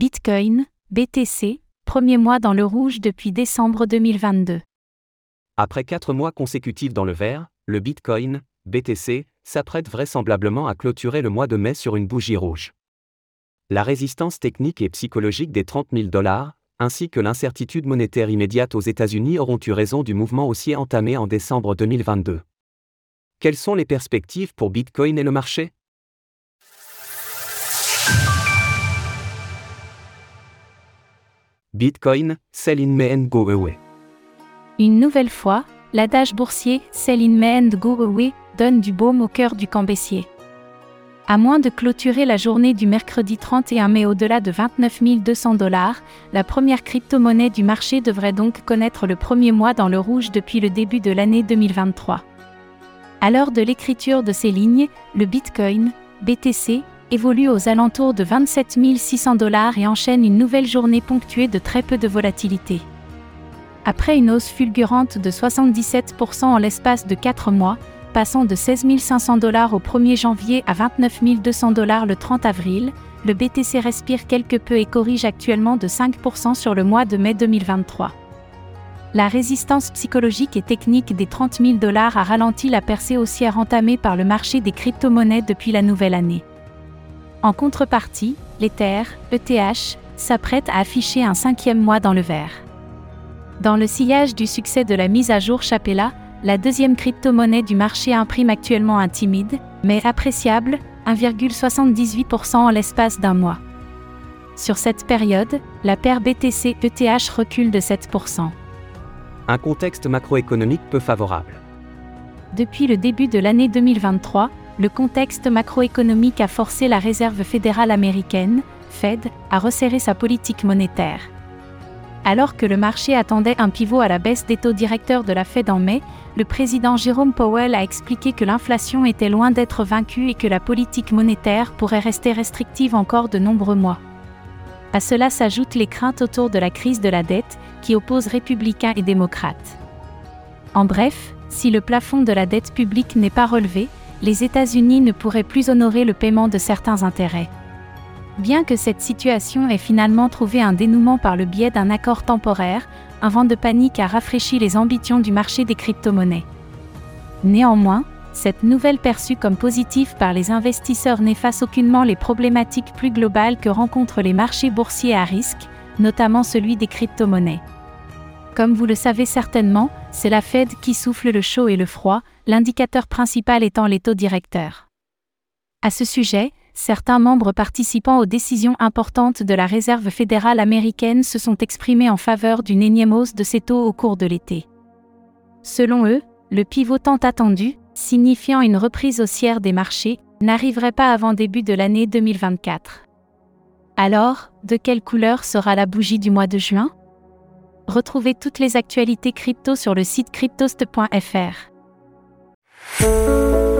Bitcoin, BTC, premier mois dans le rouge depuis décembre 2022. Après quatre mois consécutifs dans le vert, le Bitcoin, BTC, s'apprête vraisemblablement à clôturer le mois de mai sur une bougie rouge. La résistance technique et psychologique des 30 000 dollars, ainsi que l'incertitude monétaire immédiate aux États-Unis auront eu raison du mouvement haussier entamé en décembre 2022. Quelles sont les perspectives pour Bitcoin et le marché? Bitcoin, sell in May and go away. Une nouvelle fois, l'adage boursier Sell in May and go away donne du baume au cœur du camp baissier. À moins de clôturer la journée du mercredi 31 mai au-delà de 29 200 dollars, la première crypto-monnaie du marché devrait donc connaître le premier mois dans le rouge depuis le début de l'année 2023. À l'heure de l'écriture de ces lignes, le Bitcoin, BTC, évolue aux alentours de 27 600 dollars et enchaîne une nouvelle journée ponctuée de très peu de volatilité. Après une hausse fulgurante de 77% en l'espace de 4 mois, passant de 16 500 dollars au 1er janvier à 29 200 dollars le 30 avril, le BTC respire quelque peu et corrige actuellement de 5% sur le mois de mai 2023. La résistance psychologique et technique des 30 000 dollars a ralenti la percée haussière entamée par le marché des crypto-monnaies depuis la nouvelle année. En contrepartie, l'Ether, ETH, s'apprête à afficher un cinquième mois dans le vert. Dans le sillage du succès de la mise à jour Chapella, la deuxième crypto-monnaie du marché imprime actuellement un timide, mais appréciable, 1,78% en l'espace d'un mois. Sur cette période, la paire BTC-ETH recule de 7%. Un contexte macroéconomique peu favorable. Depuis le début de l'année 2023, le contexte macroéconomique a forcé la Réserve fédérale américaine, Fed, à resserrer sa politique monétaire. Alors que le marché attendait un pivot à la baisse des taux directeurs de la Fed en mai, le président Jérôme Powell a expliqué que l'inflation était loin d'être vaincue et que la politique monétaire pourrait rester restrictive encore de nombreux mois. À cela s'ajoutent les craintes autour de la crise de la dette, qui oppose républicains et démocrates. En bref, si le plafond de la dette publique n'est pas relevé, les États-Unis ne pourraient plus honorer le paiement de certains intérêts. Bien que cette situation ait finalement trouvé un dénouement par le biais d'un accord temporaire, un vent de panique a rafraîchi les ambitions du marché des crypto-monnaies. Néanmoins, cette nouvelle perçue comme positive par les investisseurs n'efface aucunement les problématiques plus globales que rencontrent les marchés boursiers à risque, notamment celui des crypto-monnaies. Comme vous le savez certainement, c'est la Fed qui souffle le chaud et le froid, l'indicateur principal étant les taux directeurs. À ce sujet, certains membres participant aux décisions importantes de la Réserve fédérale américaine se sont exprimés en faveur d'une énième hausse de ces taux au cours de l'été. Selon eux, le pivot tant attendu, signifiant une reprise haussière des marchés, n'arriverait pas avant début de l'année 2024. Alors, de quelle couleur sera la bougie du mois de juin? Retrouvez toutes les actualités crypto sur le site cryptost.fr. thank you